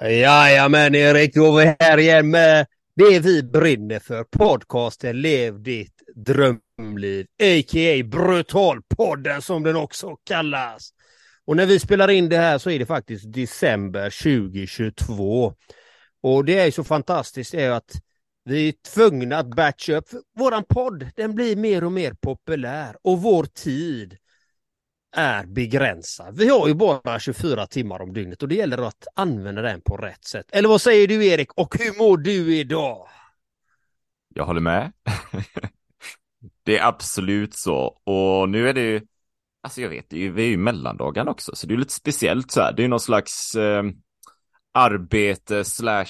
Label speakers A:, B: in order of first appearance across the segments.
A: Jajamän Erik, då är vi här igen med det vi brinner för. Podcasten Lev ditt drömliv, a.k.a. Brutalpodden som den också kallas. Och när vi spelar in det här så är det faktiskt december 2022. Och det är så fantastiskt är att vi är tvungna att batcha upp. Våran podd, den blir mer och mer populär och vår tid är begränsad. Vi har ju bara 24 timmar om dygnet och det gäller att använda den på rätt sätt. Eller vad säger du Erik och hur mår du idag?
B: Jag håller med. det är absolut så och nu är det ju, alltså jag vet, det är vi är ju mellandagen också så det är lite speciellt så här. Det är ju någon slags eh, arbete slash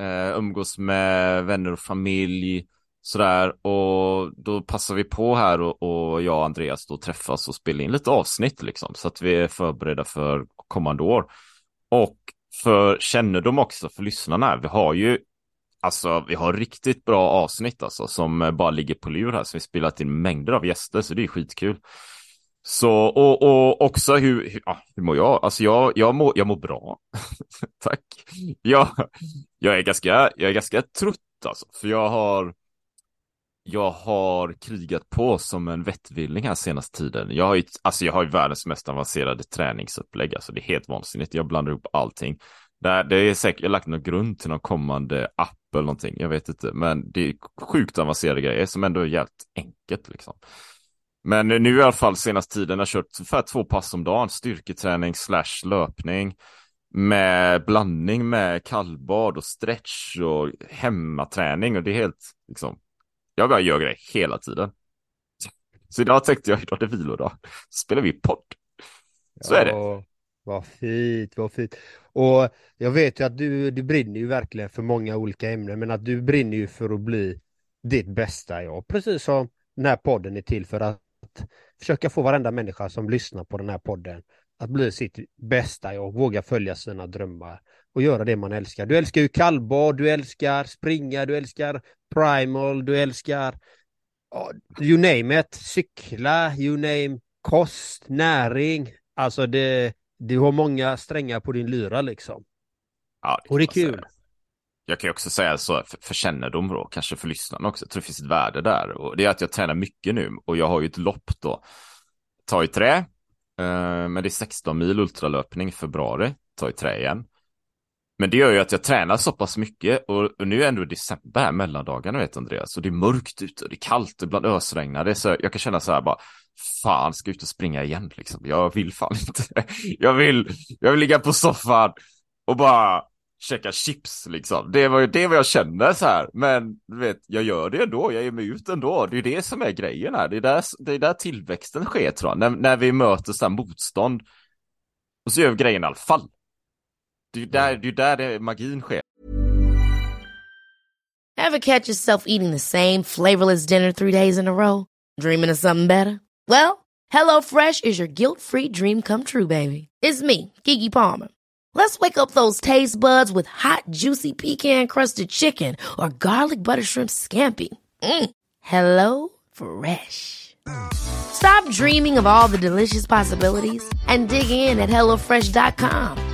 B: eh, umgås med vänner och familj sådär och då passar vi på här och, och jag och Andreas då träffas och spelar in lite avsnitt liksom så att vi är förberedda för kommande år. Och för kännedom också för lyssnarna, vi har ju Alltså vi har riktigt bra avsnitt alltså som bara ligger på lur här som vi spelat in mängder av gäster så det är skitkul. Så och, och också hur, hur, ja, hur mår jag? Alltså jag, jag, mår, jag mår bra. Tack. Jag, jag, är ganska, jag är ganska trött alltså för jag har jag har krigat på som en vettvilling här senaste tiden. Jag har ju, alltså jag har ju världens mest avancerade träningsupplägg, alltså det är helt vansinnigt. Jag blandar ihop allting. Det, det är säkert, jag har lagt någon grund till någon kommande app eller någonting, jag vet inte, men det är sjukt avancerade grejer som ändå är jävligt enkelt liksom. Men nu i alla fall senaste tiden har jag kört ungefär två pass om dagen, styrketräning slash löpning med blandning med kallbad och stretch och hemmaträning och det är helt liksom jag bara gör grejer hela tiden. Så idag tänkte jag, idag är det vilodag. Spelar vi podd. Så ja, är det.
A: Vad fint, vad fint. Och jag vet ju att du, du brinner ju verkligen för många olika ämnen, men att du brinner ju för att bli ditt bästa jag. Precis som den här podden är till för att försöka få varenda människa som lyssnar på den här podden att bli sitt bästa jag, våga följa sina drömmar och göra det man älskar. Du älskar ju kallbad, du älskar springa, du älskar primal, du älskar you name it, cykla, you name kost, näring. Alltså det, du har många strängar på din lyra liksom.
B: Ja, det och det är kul. Säga. Jag kan ju också säga så för, för kännedom då, kanske för lyssnarna också. Jag tror det finns ett värde där och det är att jag tränar mycket nu och jag har ju ett lopp då. Ta i trä, eh, men det är 16 mil ultralöpning i februari, ta i trä igen. Men det gör ju att jag tränar så pass mycket och, och nu är ändå december här, mellandagarna vet Andreas, och det är mörkt ute och det är kallt, och ibland ösregnar det, så jag kan känna så här bara, fan, ska jag ut och springa igen liksom. Jag vill fan inte. Jag vill, jag vill ligga på soffan och bara käka chips liksom. Det var ju det vad jag känner så här. Men du vet, jag gör det ändå. Jag ger mig ut ändå. Det är det som är grejen här. Det är där, det är där tillväxten sker tror jag. När, när vi möter så här motstånd. Och så gör vi grejen i alla fall. Det är där, det är där det, magin sker.
C: Have catch yourself eating the same flavorless dinner three days in a row? Dreaming of something better? Well, hello fresh is your guilt free dream come true baby. It's me, Gigi Palmer. Let's wake up those taste buds with hot juicy pecan crusted chicken or garlic butter shrimp scampi. Mm. Hello fresh. Stop dreaming of all the delicious possibilities and dig in at hellofresh.com.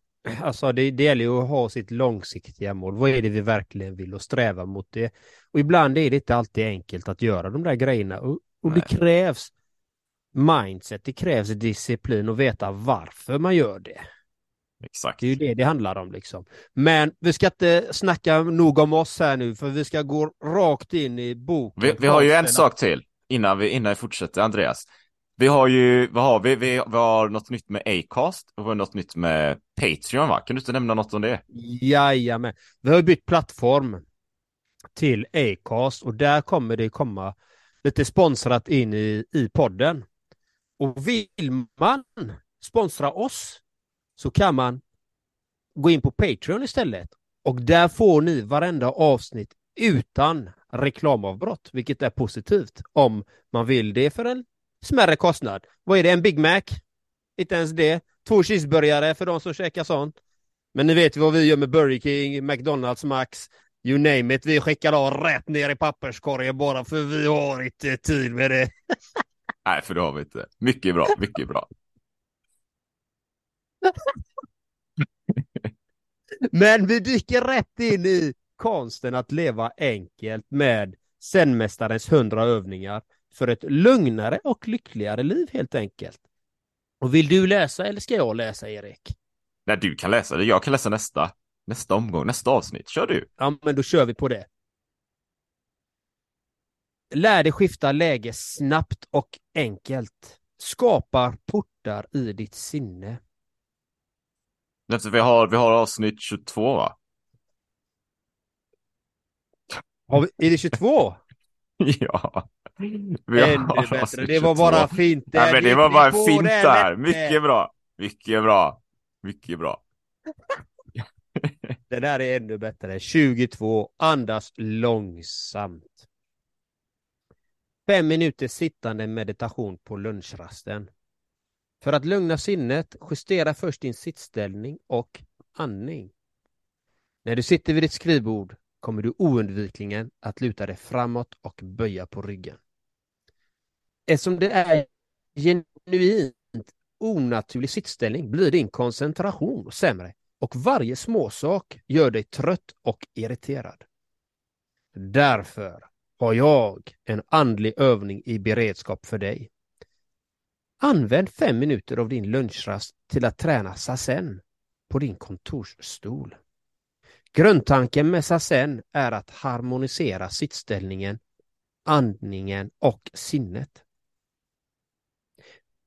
A: Alltså det, det gäller ju att ha sitt långsiktiga mål. Vad är det vi verkligen vill och sträva mot det? Och ibland är det inte alltid enkelt att göra de där grejerna. Och, och det krävs mindset, det krävs disciplin och veta varför man gör det.
B: Exakt.
A: Det är ju det det handlar om liksom. Men vi ska inte snacka nog om oss här nu för vi ska gå rakt in i boken.
B: Vi, vi har ju en sak till innan vi, innan vi fortsätter, Andreas. Vi har ju, vad har vi? Vi, har något nytt med Acast och vi har något nytt med Patreon, va? Kan du inte nämna något om det?
A: Jajamän. Vi har bytt plattform till Acast och där kommer det komma lite sponsrat in i, i podden. Och vill man sponsra oss så kan man gå in på Patreon istället. Och där får ni varenda avsnitt utan reklamavbrott, vilket är positivt om man vill det för en smärre kostnad. Vad är det? En Big Mac? Inte ens det. Två cheeseburgare för de som käkar sånt. Men ni vet vad vi gör med Burger King, McDonalds, Max, you name it. Vi skickar av rätt ner i papperskorgen bara för vi har inte tid med det.
B: Nej, för det har vi inte. Mycket bra, mycket bra.
A: Men vi dyker rätt in i konsten att leva enkelt med Zenmästarens hundra övningar för ett lugnare och lyckligare liv helt enkelt. Och vill du läsa eller ska jag läsa Erik?
B: Nej, du kan läsa det. Jag kan läsa nästa. Nästa omgång, nästa avsnitt. Kör du.
A: Ja, men då kör vi på det. Lär dig skifta läge snabbt och enkelt. Skapar portar i ditt sinne.
B: Vi har, vi har avsnitt 22, va?
A: Har vi, är det 22?
B: ja.
A: Ännu bättre.
B: avsnitt
A: Det var
B: 22.
A: bara fint. Där.
B: men det var bara fint där. Mycket bra. Mycket bra. Mycket bra.
A: Det där är ännu bättre. 22. Andas långsamt. Fem minuter sittande meditation på lunchrasten. För att lugna sinnet, justera först din sittställning och andning. När du sitter vid ditt skrivbord kommer du oundvikligen att luta dig framåt och böja på ryggen. Eftersom det är genuint onaturlig sittställning blir din koncentration sämre och varje småsak gör dig trött och irriterad. Därför har jag en andlig övning i beredskap för dig. Använd fem minuter av din lunchrast till att träna sasen på din kontorsstol. Grundtanken med sasen är att harmonisera sittställningen, andningen och sinnet.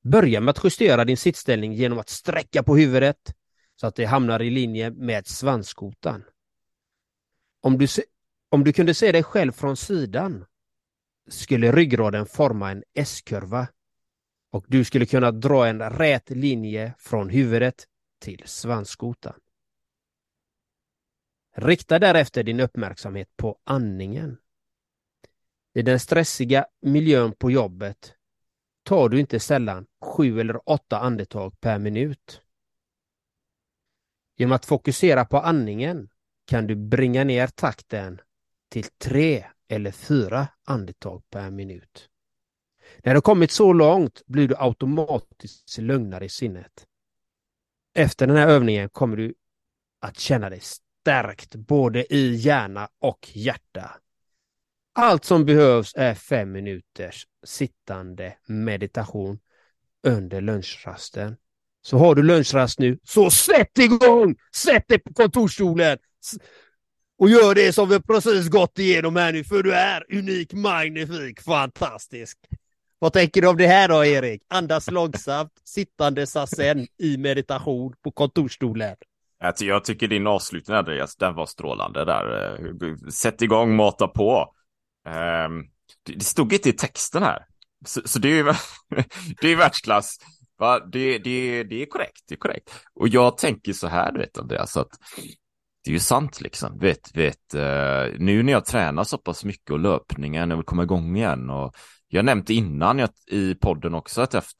A: Börja med att justera din sittställning genom att sträcka på huvudet så att det hamnar i linje med svanskotan. Om du, se, om du kunde se dig själv från sidan skulle ryggraden forma en S-kurva och du skulle kunna dra en rät linje från huvudet till svanskotan. Rikta därefter din uppmärksamhet på andningen. I den stressiga miljön på jobbet tar du inte sällan sju eller åtta andetag per minut. Genom att fokusera på andningen kan du bringa ner takten till tre eller fyra andetag per minut. När du kommit så långt blir du automatiskt lugnare i sinnet. Efter den här övningen kommer du att känna dig stärkt både i hjärna och hjärta. Allt som behövs är fem minuters sittande meditation under lunchrasten. Så har du lunchrast nu, så sätt igång! Sätt dig på kontorsstolen! Och gör det som vi precis gått igenom här nu, för du är unik, magnifik, fantastisk. Vad tänker du om det här då, Erik? Andas långsamt, sittande sasen i meditation på kontorsstolen.
B: Jag, jag tycker din avslutning Andreas, den var strålande där. Eh, sätt igång, mata på. Ehm, det, stod inte i texten här. Så, så det är ju det är världsklass. Va? Det, det, det är korrekt, det är korrekt. Och jag tänker så här, du vet Andreas, att det är ju sant liksom. Vet, vet, eh, nu när jag tränar så pass mycket och löpningen, jag vill komma igång igen och jag nämnde innan jag, i podden också att jag haft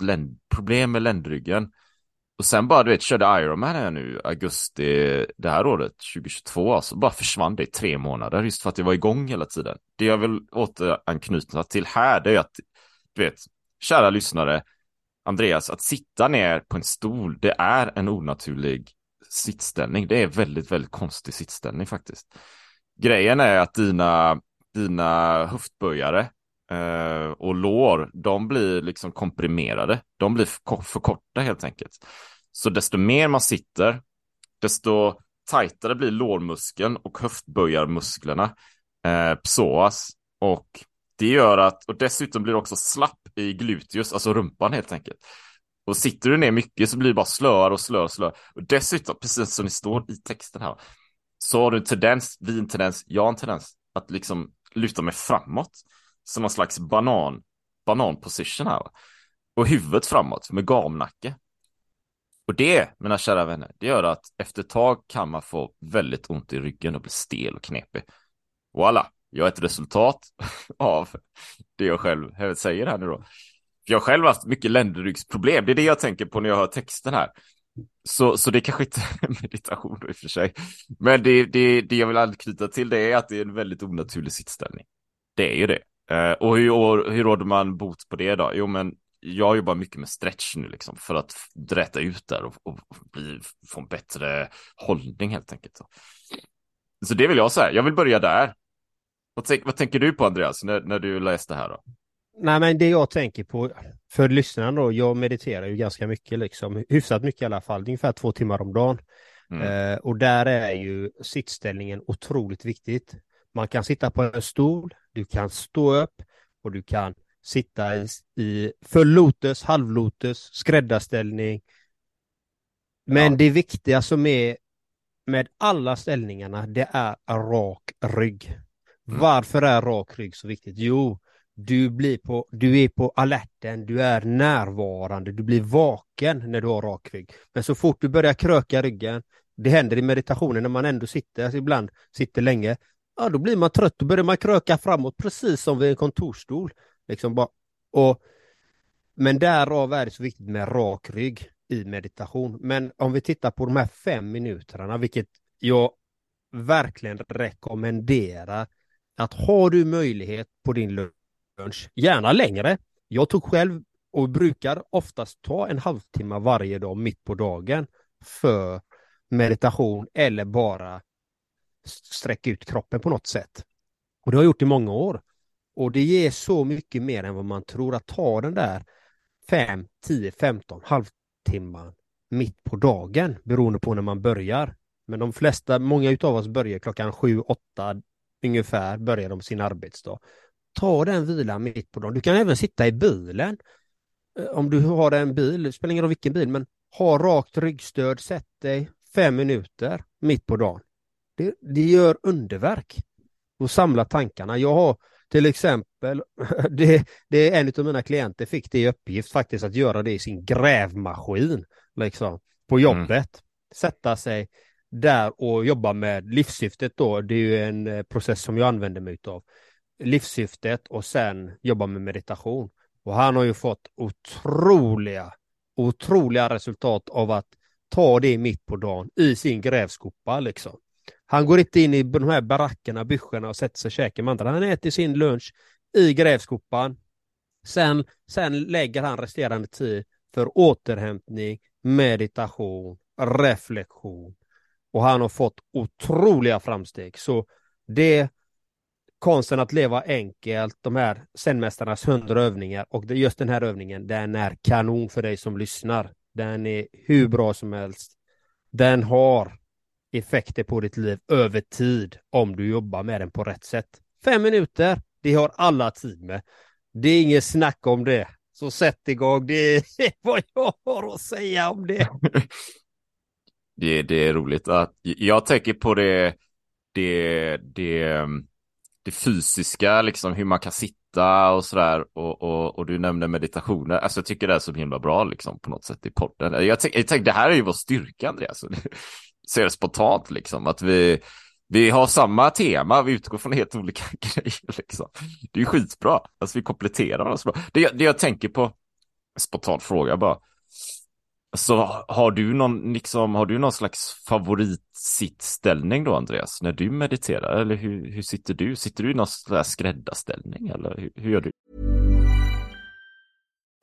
B: problem med ländryggen. Och sen bara, du vet, körde Ironman här nu, augusti det här året, 2022, alltså bara försvann det i tre månader, just för att det var igång hela tiden. Det jag vill återanknyta till här, det är att, du vet, kära lyssnare, Andreas, att sitta ner på en stol, det är en onaturlig sittställning. Det är väldigt, väldigt konstig sittställning faktiskt. Grejen är att dina, dina höftböjare eh, och lår, de blir liksom komprimerade. De blir för, korta helt enkelt. Så desto mer man sitter, desto tajtare blir lårmuskeln och höftböjarmusklerna, eh, psoas. Och det gör att, och dessutom blir det också slapp i gluteus, alltså rumpan helt enkelt. Och sitter du ner mycket så blir det bara slöare och slöare och slöare. Och dessutom, precis som det står i texten här, så har du en tendens, vi en tendens, jag har en tendens att liksom luta mig framåt. Som någon slags banan, bananposition här. Och huvudet framåt med gamnacke. Och det, mina kära vänner, det gör att efter ett tag kan man få väldigt ont i ryggen och bli stel och knepig. Voilà, jag är ett resultat av det jag själv säger här nu då. Jag har själv haft mycket ländryggsproblem, det är det jag tänker på när jag hör texten här. Så, så det är kanske inte är meditation då i och för sig. Men det, det, det jag vill anknyta till det är att det är en väldigt onaturlig sittställning. Det är ju det. Uh, och hur, hur råder man bot på det då? Jo, men jag jobbar mycket med stretch nu liksom för att dräta ut där och, och bli, få en bättre hållning helt enkelt. Så det vill jag säga. Jag vill börja där. Vad, tänk, vad tänker du på Andreas när, när du läste här då?
A: Nej, men det jag tänker på för lyssnarna då, jag mediterar ju ganska mycket liksom, hyfsat mycket i alla fall, ungefär två timmar om dagen. Mm. Eh, och där är ju sittställningen otroligt viktigt. Man kan sitta på en stol, du kan stå upp och du kan sitta i, i full lotus, halvlotus, skräddarställning. Men ja. det viktiga som är med alla ställningarna, det är rak rygg. Mm. Varför är rak rygg så viktigt? Jo, du, blir på, du är på alerten, du är närvarande, du blir vaken när du har rak rygg. Men så fort du börjar kröka ryggen, det händer i meditationen när man ändå sitter, ibland sitter länge, ja då blir man trött, då börjar man kröka framåt precis som vid en kontorsstol. Liksom bara, och, men därav är det så viktigt med rak rygg i meditation. Men om vi tittar på de här fem minuterna, vilket jag verkligen rekommenderar, att har du möjlighet på din lunch, gärna längre. Jag tog själv och brukar oftast ta en halvtimme varje dag mitt på dagen för meditation eller bara sträcka ut kroppen på något sätt. Och det har jag gjort i många år. Och det ger så mycket mer än vad man tror att ta den där 5, 10, 15 halvtimmar mitt på dagen beroende på när man börjar. Men de flesta, många utav oss börjar klockan 7, 8 ungefär, börjar de sin arbetsdag. Ta den vilan mitt på dagen. Du kan även sitta i bilen. Eh, om du har en bil, det spelar ingen roll vilken bil, men ha rakt ryggstöd, sätt dig fem minuter mitt på dagen. Det, det gör underverk och samla tankarna. Jag har till exempel, det, det är en av mina klienter fick det i uppgift faktiskt att göra det i sin grävmaskin, liksom, på mm. jobbet. Mm. Sätta sig där och jobba med livssyftet då, det är ju en eh, process som jag använder mig av. Livssyftet och sen jobba med meditation. Och han har ju fått otroliga, otroliga resultat av att ta det mitt på dagen i sin grävskopa liksom. Han går inte in i de här barackerna, byscherna och sätter sig och käkar med andra. Han äter sin lunch i grävskopan. Sen, sen lägger han resterande tid för återhämtning, meditation, reflektion. Och han har fått otroliga framsteg. Så det konsten att leva enkelt, de här senmästarnas hundra övningar och just den här övningen, den är kanon för dig som lyssnar. Den är hur bra som helst. Den har effekter på ditt liv över tid om du jobbar med den på rätt sätt. Fem minuter, det har alla tid med. Det är inget snack om det. Så sätt igång, det är vad jag har att säga om det.
B: Det, det är roligt att jag tänker på det, det, det, ehm, det fysiska, liksom hur man kan sitta och sådär och, och, och du nämnde meditationer. Alltså jag tycker det är så himla bra liksom på något sätt i podden. Jag, jag tänker, det här är ju vår styrka Andreas ser spontant liksom, att vi, vi har samma tema, vi utgår från helt olika grejer liksom. Det är ju skitbra, alltså vi kompletterar varandra så bra. Det, det jag tänker på, spontant fråga bara, så har du någon, liksom, har du någon slags favoritsittställning då Andreas, när du mediterar? Eller hur, hur sitter du? Sitter du i någon slags skräddarställning eller hur, hur gör du?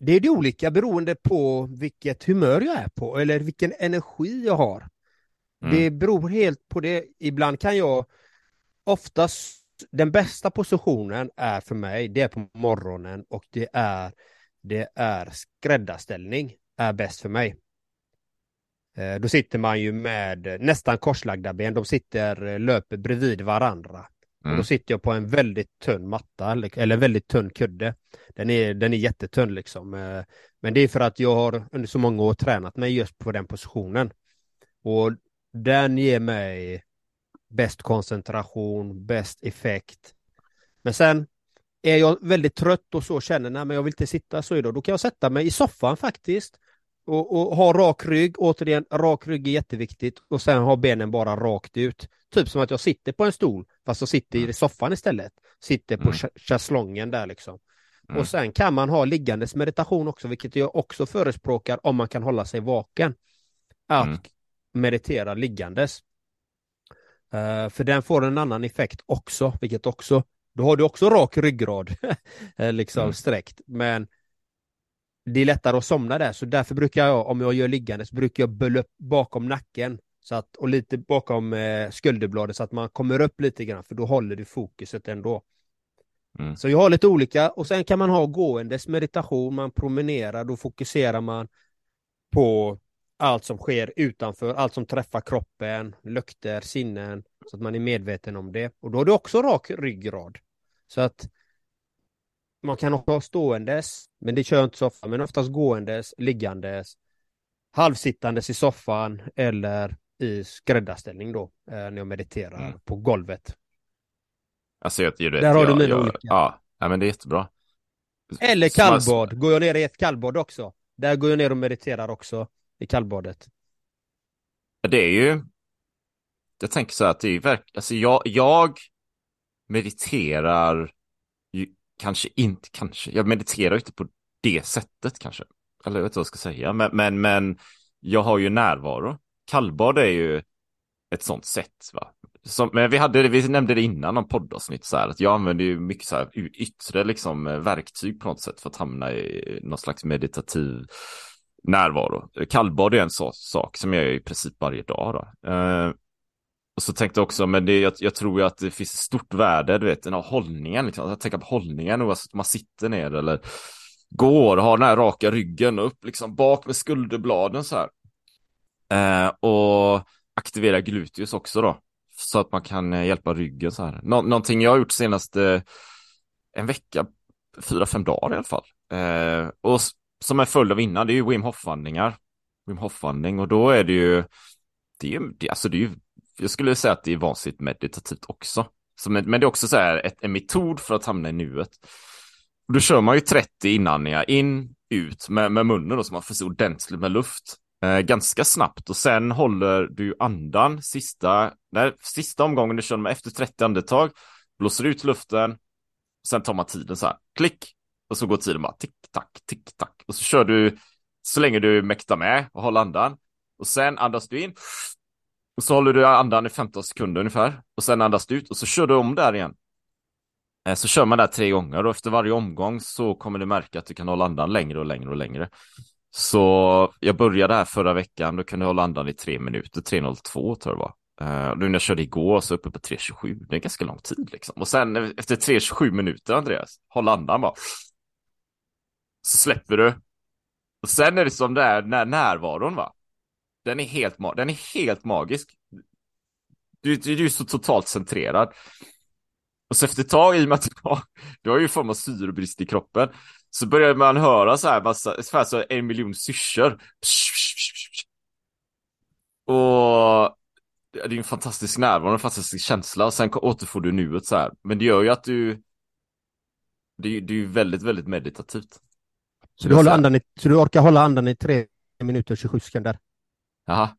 A: Det är det olika beroende på vilket humör jag är på eller vilken energi jag har.
B: Mm.
A: Det beror helt på det. Ibland kan jag oftast den bästa positionen är för mig, det är på morgonen och det är det är skräddarställning är bäst för mig. Eh, Då sitter man ju med nästan korslagda ben, de sitter, eh, löper bredvid varandra. Och
B: Mm.
A: då sitter jag på en väldigt tunn matta, eller- eller väldigt tunn kudde. Den är, den är jättetunn liksom. eh, Men det är för att jag har under så många år tränat mig just på den positionen. Och den ger mig bäst koncentration, bäst effekt. Men sen är jag väldigt trött och så känner nej men jag vill inte sitta så idag, då kan jag sätta mig i soffan faktiskt. Och, och ha rak rygg, återigen rak rygg är jätteviktigt och sen ha benen bara rakt ut. Typ som att jag sitter på en stol fast jag sitter i soffan istället. Sitter på
B: Mm.
A: chaiselongen där liksom.
B: Mm.
A: Och sen kan man ha liggandes meditation också, vilket jag också förespråkar om man kan hålla sig vaken. Att
B: Mm.
A: meditera liggandes. Eh, för den får en annan effekt också, vilket också, då har du också rak ryggrad, eh, liksom
B: Mm.
A: sträckt, men det är lättare att somna där, så därför brukar jag, om jag gör liggandes, brukar jag bölla upp bakom nacken så att, och lite bakom eh, skulderbladet så att man kommer upp lite grann, för då håller du fokuset ändå.
B: Mm.
A: Så jag har lite olika, och sen kan man ha gåendes meditation, man promenerar, då fokuserar man på allt som sker utanför, allt som träffar kroppen, lukter, sinnen, så att man är medveten om det. Och då har du också rak ryggrad. Så att man kan också ha ståendes, men det kör jag inte så ofta, men oftast gåendes, liggandes, halvsittandes i soffan eller i skräddarställning då, eh, när jag mediterar
B: Mm.
A: på golvet.
B: Alltså jag, jag,
A: Där har du
B: jag,
A: mina
B: jag,
A: olika.
B: Ja, ja, men det är jättebra.
A: Eller
B: man-
A: kallbad. Går jag ner i ett kallbad också? Där går jag ner och mediterar också i kallbadet.
B: Det är ju, jag tänker så här att det är verkligen, alltså jag, jag mediterar kanske inte, kanske, jag mediterar ju inte på det sättet kanske. Eller jag vet inte vad jag ska säga, men, men, men jag har ju närvaro. Kallbad är ju ett sånt sätt, va. Som, men vi hade, vi nämnde det innan om poddavsnitt så här, att jag använder ju mycket så här yttre liksom eh, verktyg på något sätt för att hamna i någon slags meditativ närvaro. Kallbad är en så, sak som jag gör i princip varje dag. Då. Eh, och så tänkte jag också, men det, jag, jag tror ju att det finns stort värde, du vet, den här hållningen, liksom. jag tänker på hållningen oavsett om man sitter ner eller går, har den här raka ryggen upp liksom bak med skulderbladen så här. Eh, och aktivera gluteus också då, så att man kan eh, hjälpa ryggen så här. Nå någonting jag har gjort senaste en vecka, fyra, fem dagar i alla fall. Eh, och som en följd av innan, det är ju Wim Hof-vandringar. Wim Hof-vandring och då är det ju, det är ju, det, alltså det är ju, jag skulle säga att det är vansinnigt meditativt också. Så, men, men det är också så här ett, en metod för att hamna i nuet. Och då kör man ju 30 inandningar in, ut med, med munnen då, så man får så ordentligt med luft. Eh, ganska snabbt och sen håller du andan sista, nej, sista omgången du kör med efter 30 andetag, blåser ut luften, sen tar man tiden så här, klick, och så går tiden bara tick, tack, tick, tack. Och så kör du så länge du mäktar med och håller andan. Och sen andas du in. Och så håller du andan i 15 sekunder ungefär. Och sen andas du ut och så kör du om där igen. Eh, så kör man där tre gånger och efter varje omgång så kommer du märka att du kan hålla andan längre och längre och längre. Så jag började här förra veckan, då kunde jag hålla andan i tre minuter, 3.02 tror jag det var. Uh, nu när jag körde igår så uppe på 3.27, det är ganska lång tid liksom. Och sen efter 3.27 minuter Andreas, håll andan bara. Så släpper du. Och sen är det som det är när närvaron va. Den är helt, ma- den är helt magisk. Du, du, du är så totalt centrerad. Och så efter ett tag, i och med att du har, ju form av syrebrist i kroppen, så börjar man höra så här massa, ungefär så en miljon syrsor. Och det är en fantastisk närvaro, en fantastisk känsla. Och sen återfår du nuet så här. Men det gör ju att du, det är ju väldigt, väldigt meditativt.
A: Så du, håller andan i, så du orkar hålla andan i tre minuter och 27 sekunder?
B: Jaha.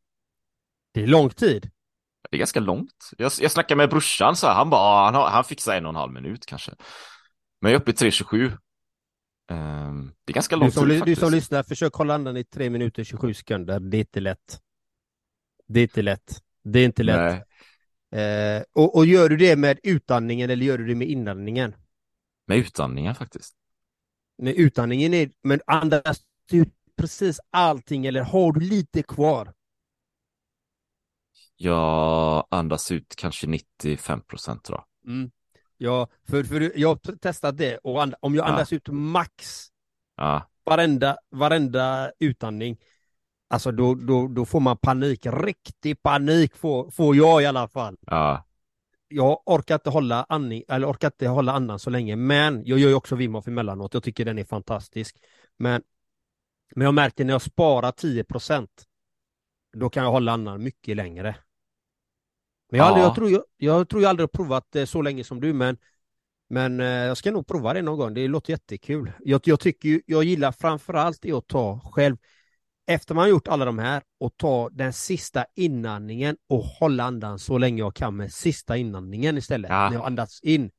A: Det är lång tid.
B: Det är ganska långt. Jag, jag snackade med brorsan så här, han bara, han, han fixar en och en halv minut kanske. Men jag är uppe i 3.27. Um, det är ganska lång
A: du som,
B: tid
A: Du
B: faktiskt.
A: som lyssnar, försök hålla andan i tre minuter och 27 sekunder. Det är inte lätt. Det är inte lätt. Det är inte lätt. Eh, och, och gör du det med utandningen eller gör du det med inandningen?
B: Med utandningen faktiskt.
A: Med utandningen är, men andas du ut precis allting eller har du lite kvar?
B: Jag andas ut kanske 95 procent jag.
A: Mm. Ja, för, för jag har testat det och and, om jag
B: Ja.
A: andas ut max
B: Ja,
A: varenda, varenda utandning, alltså då, då, då får man panik, riktig panik får, får jag i alla fall.
B: ja,
A: Jag orkar inte hålla andning, eller orkar inte hålla andan så länge, men jag gör ju också Wim Hof emellanåt, jag tycker den är fantastisk. Men, men jag märker när jag sparar 10% då kan jag hålla andan mycket längre. Men jag, har aldrig,
B: Ja.
A: jag, tror, jag, jag tror jag aldrig har provat det så länge som du, men, men eh, jag ska nog prova det någon gång. Det låter jättekul. Jag, jag tycker jag gillar framförallt det att ta själv, efter man har gjort alla de här, och ta den sista inandningen och hålla andan så länge jag kan med sista inandningen istället,
B: Ja.
A: när jag andas in.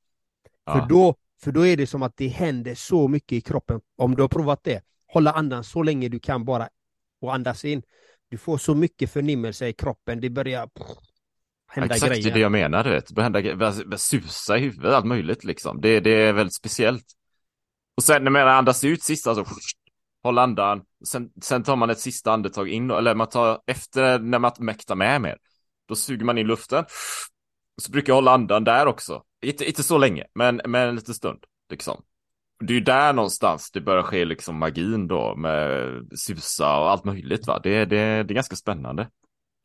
B: ja.
A: För, då, för då är det som att det händer så mycket i kroppen. Om du har provat det, hålla andan så länge du kan bara och andas in. Du får så mycket förnimmelse i kroppen, det börjar hända
B: Exakt,
A: grejer.
B: det jag menar, du vet. Hända börjar susa i huvudet, allt möjligt liksom. Det, det är väldigt speciellt. Och sen när man andas ut sist, alltså, håll andan. Sen, sen tar man ett sista andetag in, eller man tar efter när man mäktar med mer. Då suger man in luften. Så brukar jag hålla andan där också. Inte, inte så länge, men, men en liten stund. Liksom. Det är ju där någonstans det börjar ske liksom magin då med susa och allt möjligt va. Det, det, det är ganska spännande.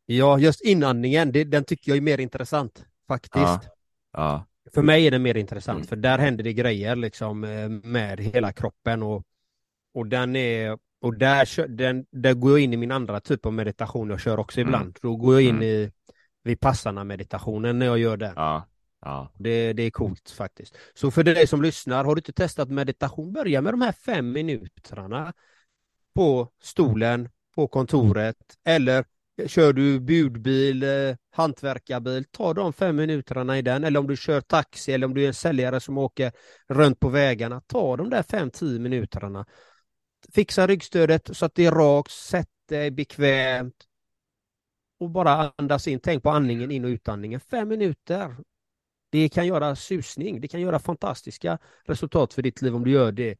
A: Ja, just inandningen, det, den tycker jag är mer intressant faktiskt.
B: Ja. Ja,
A: För mig är det mer intressant,
B: Mm.
A: för där händer det grejer liksom eh, med hela kroppen och, och den är och där, den, där går jag in i min andra typ av meditation jag kör också
B: Mm.
A: ibland. Då går jag in
B: Mm.
A: i vipassana meditationen när jag gör den.
B: ja, ja.
A: Det, det är coolt faktiskt. Så för dig som lyssnar, har du inte testat meditation, börja med de här fem minuterna på stolen, på kontoret eller kör du budbil, eh, hantverkarbil, ta de fem minuterna i den. Eller om du kör taxi eller om du är en säljare som åker runt på vägarna, ta de där fem, tio minuterna. Fixa ryggstödet så att det är rakt, sätt dig bekvämt och bara andas in. Tänk på andningen in och utandningen. Fem minuter. Det kan göra susning. Det kan göra fantastiska resultat för ditt liv om du gör det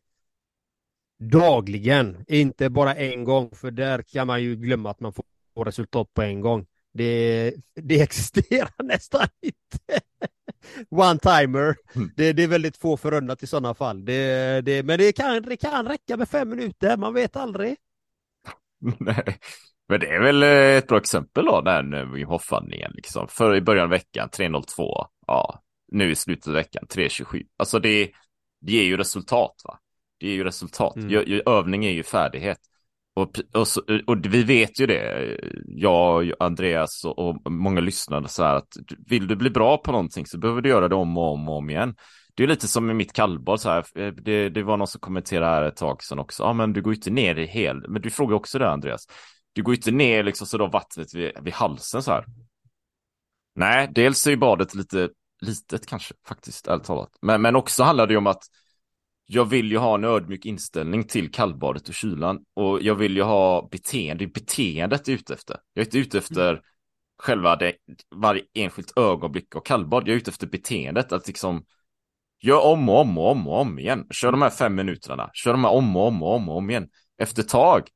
A: dagligen. Inte bara en gång, för där kan man ju glömma att man får resultat på en gång. Det, det existerar nästan inte. One-timer.
B: Mm.
A: Det, det är väldigt få förunnat i sådana fall. Det, det, men det kan, det kan räcka med fem minuter, man vet aldrig.
B: Nej. Men det är väl eh, ett bra exempel då, den eh, Wim Hof-andningen liksom. För i början av veckan 3.02, ja, nu i slutet av veckan 3.27. Alltså det, det ger ju resultat va. Det ger ju resultat.
A: Mm.
B: Övning är ju färdighet. Och, och, så, och vi vet ju det, jag, Andreas och, och många lyssnare så här att vill du bli bra på någonting så behöver du göra det om och om och om igen. Det är lite som i mitt kallbad så här, eh, det, det var någon som kommenterade här ett tag sedan också, ja men du går ju inte ner i hel, men du frågar också det Andreas, du går ju inte ner liksom så då vattnet vid, vid halsen så här. Nej, dels är ju badet lite litet kanske faktiskt, ärligt talat. Men, men också handlar det ju om att jag vill ju ha en ödmjuk inställning till kallbadet och kylan. Och jag vill ju ha beteende, det är beteendet ute efter. Jag är inte ute efter själva det, varje enskilt ögonblick av kallbad. Jag är ute efter beteendet, att liksom gör om och om och om och om igen. Kör de här fem minuterna, kör de här om och om och om och om igen. Efter ett tag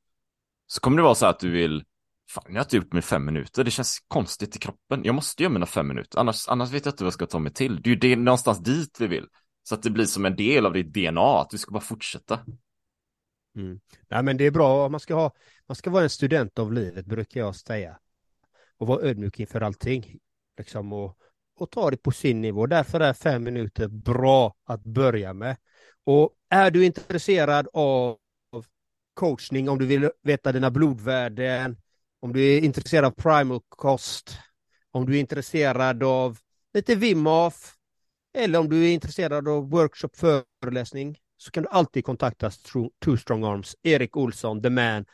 B: så kommer det vara så att du vill Fan, jag har inte gjort mig fem minuter. Det känns konstigt i kroppen. Jag måste göra mina fem minuter. Annars, annars vet jag inte vad jag ska ta mig till. Det är ju det, någonstans dit vi vill. Så att det blir som en del av ditt DNA, att du ska bara fortsätta.
A: Mm. Nej, men det är bra, man ska, ha, man ska vara en student av livet brukar jag säga. Och vara ödmjuk inför allting. Liksom, och, och ta det på sin nivå. Därför är fem minuter bra att börja med. Och är du intresserad av coachning, om du vill veta dina blodvärden, om du är intresserad av primal kost, om du är intresserad av lite Wim Hof, eller om du är intresserad av workshop föreläsning så kan du alltid kontakta Two Strong Arms, Erik Olsson, the man,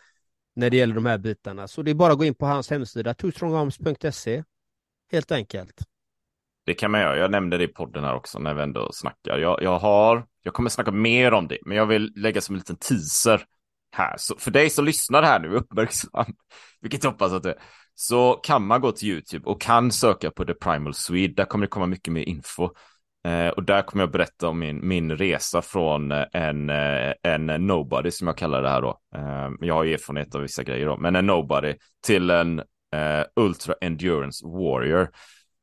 A: när det gäller de här bitarna. Så det är bara att gå in på hans hemsida, twostrongarms.se, helt enkelt.
B: Det kan man göra. Jag nämnde det i podden här också när vi ändå snackar. Jag, jag har, jag kommer snacka mer om det, men jag vill lägga som en liten teaser här. Så för dig som lyssnar här nu, uppmärksam, vilket jag hoppas att du är, så kan man gå till YouTube och kan söka på The Primal Swede. Där kommer det komma mycket mer info. Eh, och där kommer jag berätta om min, min resa från eh, en, eh, en nobody som jag kallar det här då. Jag har erfarenhet av vissa grejer då, men en nobody till en ultra endurance warrior.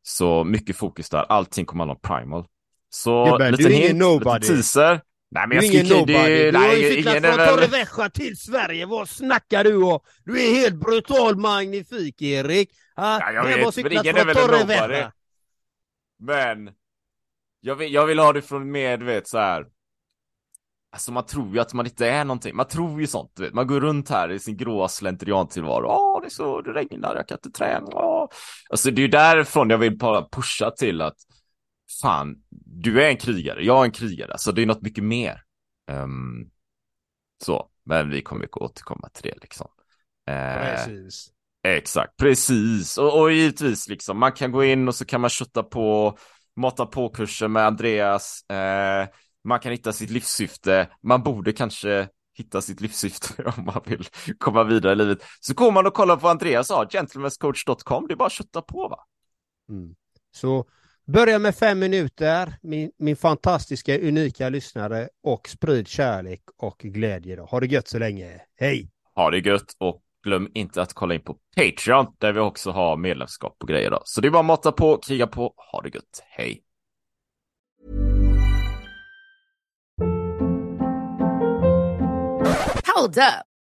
B: Så mycket fokus där, allting kommer handla om primal. Så
A: Gubben,
B: lite
A: du är
B: hint,
A: nobody.
B: lite teaser. Nej, men
A: Du
B: jag
A: är ingen
B: inte...
A: nobody.
B: det-
A: Du har ju
B: Nej,
A: cyklat från. Torrevieja till Sverige. Vad snackar du om? Du är helt brutal magnifik, Erik. Ah,
B: Ja, jag vet, men ingen
A: från
B: är väl en nobody. Men jag vill, jag vill ha det från mer, du vet så här. Alltså man tror ju att man inte är någonting. Man tror ju sånt, du vet. Man går runt här i sin gråa slentriantillvaro. Åh, det är så, det regnar, jag kan inte träna. Åh. Alltså det är ju därifrån jag vill bara pusha till att fan, du är en krigare, jag är en krigare. Alltså det är något mycket mer. Ehm, så, men vi kommer ju återkomma till det liksom. Eh,
A: Precis.
B: Exakt, precis. Och, och givetvis liksom, man kan gå in och så kan man kötta på, mata på kursen med Andreas. Eh, man kan hitta sitt livssyfte. Man borde kanske hitta sitt livssyfte om man vill komma vidare i livet. Så går man och kollar på Andreas har, gentlemanscoach.com. Det är bara att kötta på va?
A: Mm. Så börja med fem minuter, min, min fantastiska, unika lyssnare och sprid kärlek och glädje. Då. Ha det gött så länge. Hej!
B: Ha det gött och glöm inte att kolla in på Patreon där vi också har medlemskap och grejer då. Så det är bara att mata på, kriga på, ha det gött, hej!
C: Hold up.